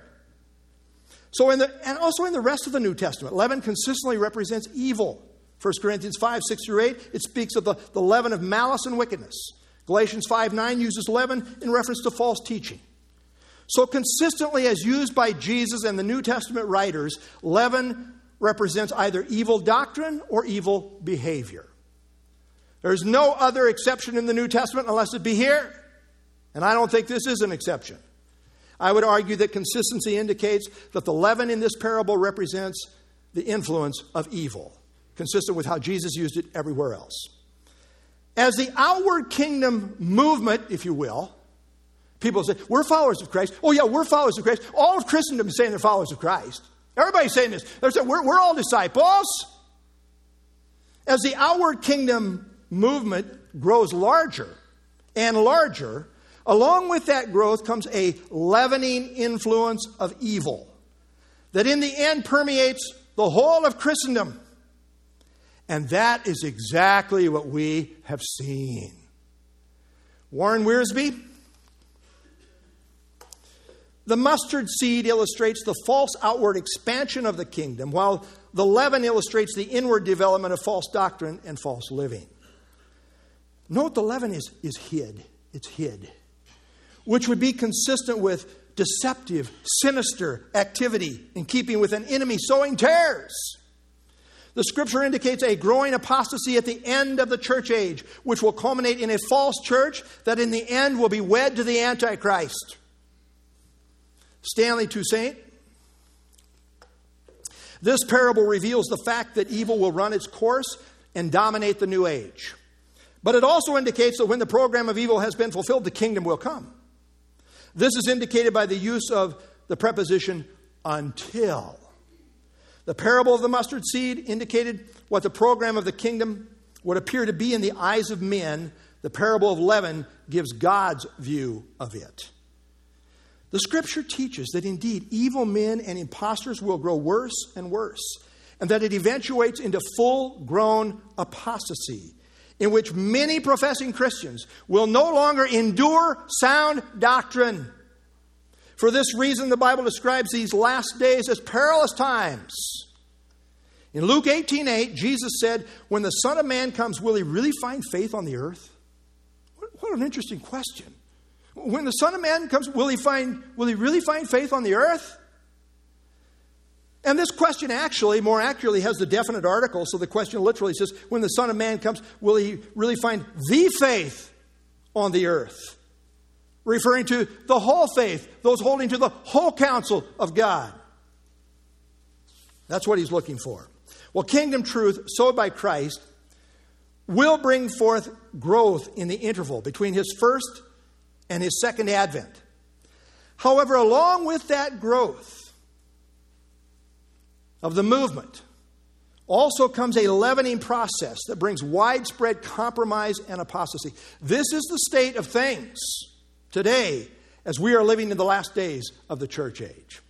So, in the, and also in the rest of the New Testament, leaven consistently represents evil. 1 Corinthians 5, 6 through 8, it speaks of the, the leaven of malice and wickedness. Galatians 5, 9 uses leaven in reference to false teaching. So, consistently as used by Jesus and the New Testament writers, leaven represents either evil doctrine or evil behavior. There's no other exception in the New Testament unless it be here. And I don't think this is an exception. I would argue that consistency indicates that the leaven in this parable represents the influence of evil consistent with how Jesus used it everywhere else. As the outward kingdom movement, if you will, people say, We're followers of Christ. Oh, yeah, we're followers of Christ. All of Christendom is saying they're followers of Christ. Everybody's saying this. They're saying, We're, we're all disciples. As the outward kingdom movement grows larger and larger, along with that growth comes a leavening influence of evil that in the end permeates the whole of Christendom. And that is exactly what we have seen. Warren Wiersbe. The mustard seed illustrates the false outward expansion of the kingdom, while the leaven illustrates the inward development of false doctrine and false living. Note the leaven is, is hid. It's hid, which would be consistent with deceptive, sinister activity in keeping with an enemy sowing tares. The scripture indicates a growing apostasy at the end of the church age, which will culminate in a false church that in the end will be wed to the Antichrist. Stanley Toussaint. This parable reveals the fact that evil will run its course and dominate the new age. But it also indicates that when the program of evil has been fulfilled, the kingdom will come. This is indicated by the use of the preposition until. The parable of the mustard seed indicated what the program of the kingdom would appear to be in the eyes of men. The parable of leaven gives God's view of it. The scripture teaches that indeed evil men and impostors will grow worse and worse, and that it eventuates into full grown apostasy, in which many professing Christians will no longer endure sound doctrine for this reason, the Bible describes these last days as perilous times. In Luke 18 8, Jesus said, When the Son of Man comes, will he really find faith on the earth? What an interesting question. When the Son of Man comes, will he, find, will he really find faith on the earth? And this question actually, more accurately, has the definite article. So the question literally says, When the Son of Man comes, will he really find the faith on the earth? referring to the whole faith, those holding to the whole counsel of God. That's what he's looking for. Well, kingdom truth, sowed by Christ, will bring forth growth in the interval between his first and his second advent. However, along with that growth of the movement, also comes a leavening process that brings widespread compromise and apostasy. This is the state of things today as we are living in the last days of the church age.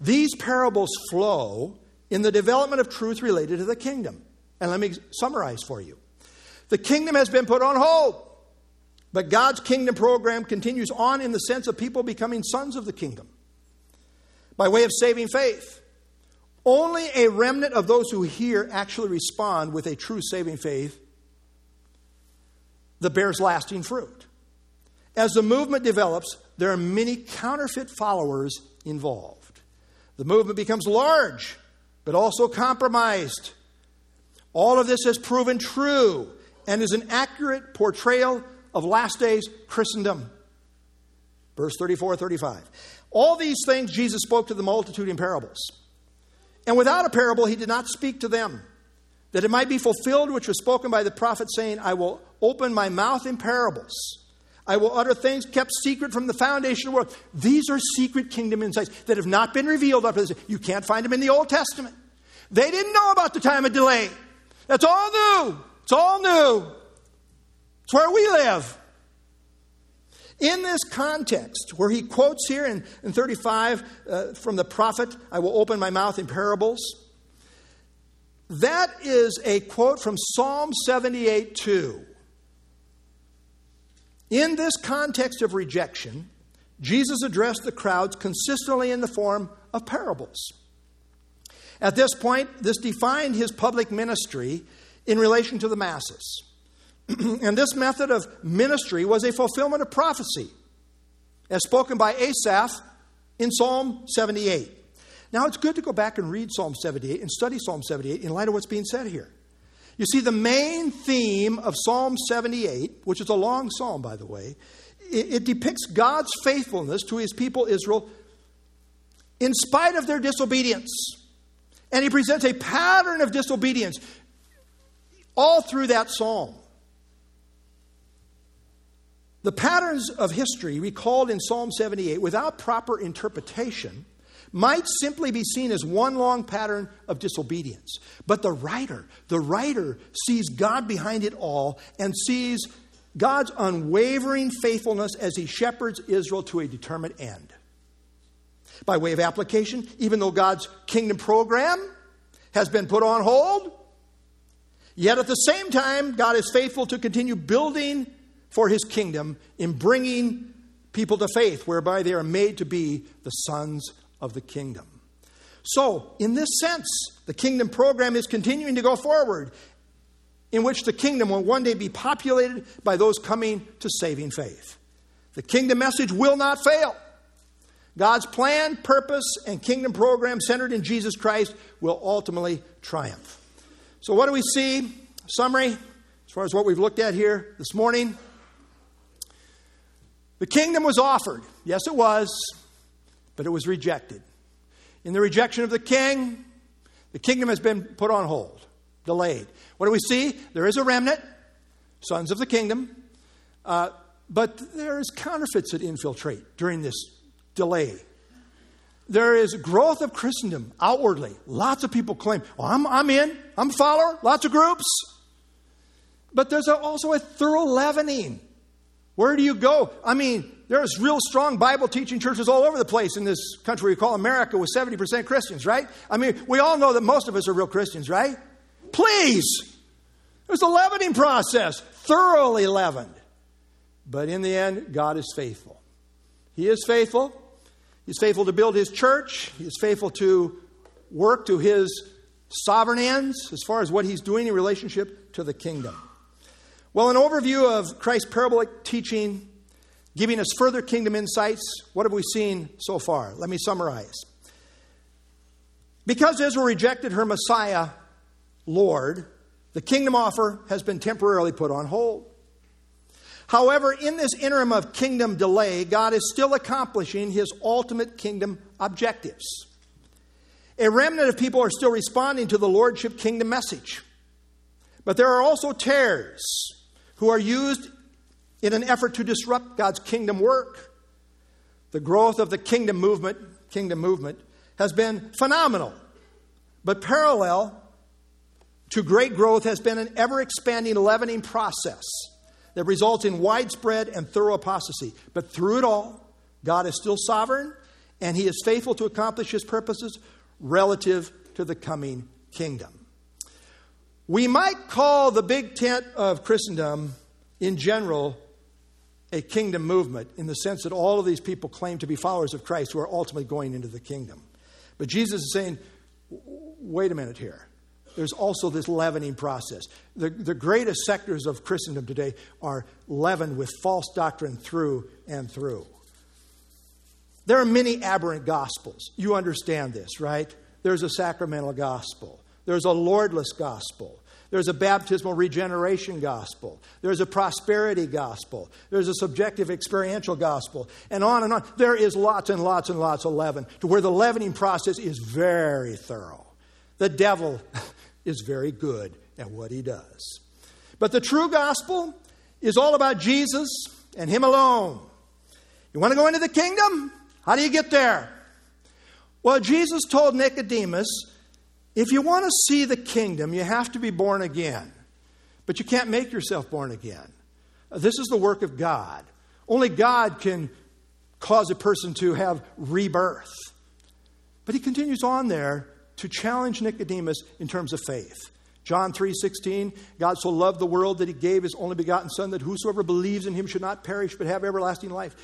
These parables flow in the development of truth related to the kingdom. And let me summarize for you. The kingdom has been put on hold, but God's kingdom program continues on in the sense of people becoming sons of the kingdom by way of saving faith. Only a remnant of those who hear actually respond with a true saving faith that bears lasting fruit. As the movement develops, there are many counterfeit followers involved. The movement becomes large, but also compromised. All of this has proven true and is an accurate portrayal of last days Christendom. Verse 34 35. All these things Jesus spoke to the multitude in parables. And without a parable, he did not speak to them, that it might be fulfilled which was spoken by the prophet, saying, I will open my mouth in parables. I will utter things kept secret from the foundation of the world. These are secret kingdom insights that have not been revealed up to this. You can't find them in the Old Testament. They didn't know about the time of delay. That's all new. It's all new. It's where we live. In this context, where he quotes here in, in 35 uh, from the prophet, I will open my mouth in parables, that is a quote from Psalm 78 2. In this context of rejection, Jesus addressed the crowds consistently in the form of parables. At this point, this defined his public ministry in relation to the masses. and this method of ministry was a fulfillment of prophecy, as spoken by Asaph in Psalm 78. Now, it's good to go back and read Psalm 78 and study Psalm 78 in light of what's being said here. You see, the main theme of Psalm 78, which is a long psalm, by the way, it, it depicts God's faithfulness to his people Israel in spite of their disobedience. And he presents a pattern of disobedience all through that psalm. The patterns of history recalled in Psalm 78 without proper interpretation might simply be seen as one long pattern of disobedience. But the writer, the writer sees God behind it all and sees God's unwavering faithfulness as he shepherds Israel to a determined end. By way of application, even though God's kingdom program has been put on hold, yet at the same time, God is faithful to continue building for his kingdom in bringing people to faith, whereby they are made to be the sons of the kingdom. So, in this sense, the kingdom program is continuing to go forward, in which the kingdom will one day be populated by those coming to saving faith. The kingdom message will not fail. God's plan, purpose, and kingdom program centered in Jesus Christ will ultimately triumph. So, what do we see? Summary, as far as what we've looked at here this morning. The kingdom was offered. Yes, it was, but it was rejected. In the rejection of the king, the kingdom has been put on hold, delayed. What do we see? There is a remnant, sons of the kingdom, uh, but there is counterfeits that infiltrate during this delay. There is growth of Christendom outwardly. Lots of people claim, well, I'm, I'm in, I'm a follower, lots of groups. But there's also a thorough leavening where do you go? I mean, there's real strong Bible teaching churches all over the place in this country we call America with 70% Christians, right? I mean, we all know that most of us are real Christians, right? Please. There's a leavening process, thoroughly leavened. But in the end, God is faithful. He is faithful. He's faithful to build his church. He is faithful to work to his sovereign ends as far as what he's doing in relationship to the kingdom. Well, an overview of Christ's parabolic teaching, giving us further kingdom insights, what have we seen so far? Let me summarize. Because Israel rejected her Messiah, Lord, the kingdom offer has been temporarily put on hold. However, in this interim of kingdom delay, God is still accomplishing his ultimate kingdom objectives. A remnant of people are still responding to the Lordship kingdom message. But there are also tares who are used in an effort to disrupt God's kingdom work. The growth of the kingdom movement, kingdom movement has been phenomenal. But parallel to great growth has been an ever expanding leavening process that results in widespread and thorough apostasy. But through it all, God is still sovereign and he is faithful to accomplish his purposes relative to the coming kingdom. We might call the big tent of Christendom in general a kingdom movement in the sense that all of these people claim to be followers of Christ who are ultimately going into the kingdom. But Jesus is saying, wait a minute here. There's also this leavening process. The, the greatest sectors of Christendom today are leavened with false doctrine through and through. There are many aberrant gospels. You understand this, right? There's a sacramental gospel, there's a Lordless gospel. There's a baptismal regeneration gospel. There's a prosperity gospel. There's a subjective experiential gospel. And on and on. There is lots and lots and lots of leaven to where the leavening process is very thorough. The devil is very good at what he does. But the true gospel is all about Jesus and Him alone. You want to go into the kingdom? How do you get there? Well, Jesus told Nicodemus if you want to see the kingdom, you have to be born again. But you can't make yourself born again. This is the work of God. Only God can cause a person to have rebirth. But he continues on there to challenge Nicodemus in terms of faith. John 3:16 God so loved the world that he gave his only begotten son that whosoever believes in him should not perish but have everlasting life.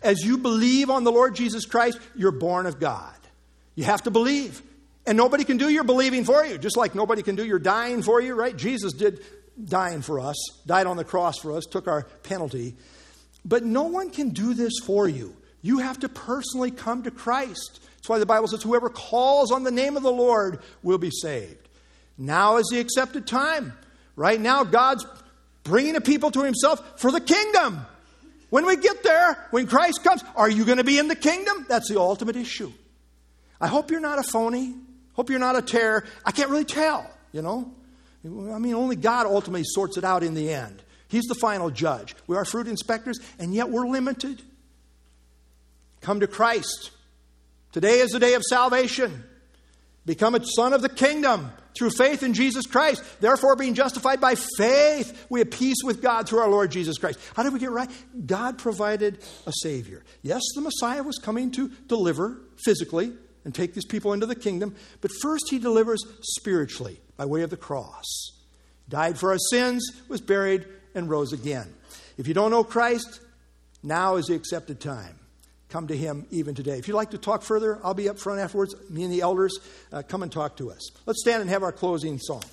As you believe on the Lord Jesus Christ, you're born of God. You have to believe. And nobody can do your believing for you, just like nobody can do your dying for you, right? Jesus did dying for us, died on the cross for us, took our penalty. But no one can do this for you. You have to personally come to Christ. That's why the Bible says, whoever calls on the name of the Lord will be saved. Now is the accepted time. Right now, God's bringing a people to himself for the kingdom. When we get there, when Christ comes, are you going to be in the kingdom? That's the ultimate issue. I hope you're not a phony. Hope you're not a terror. I can't really tell, you know. I mean, only God ultimately sorts it out in the end. He's the final judge. We are fruit inspectors, and yet we're limited. Come to Christ. Today is the day of salvation. Become a son of the kingdom through faith in Jesus Christ. Therefore, being justified by faith, we have peace with God through our Lord Jesus Christ. How did we get right? God provided a Savior. Yes, the Messiah was coming to deliver physically, and take these people into the kingdom. But first, he delivers spiritually by way of the cross. Died for our sins, was buried, and rose again. If you don't know Christ, now is the accepted time. Come to him even today. If you'd like to talk further, I'll be up front afterwards. Me and the elders, uh, come and talk to us. Let's stand and have our closing song.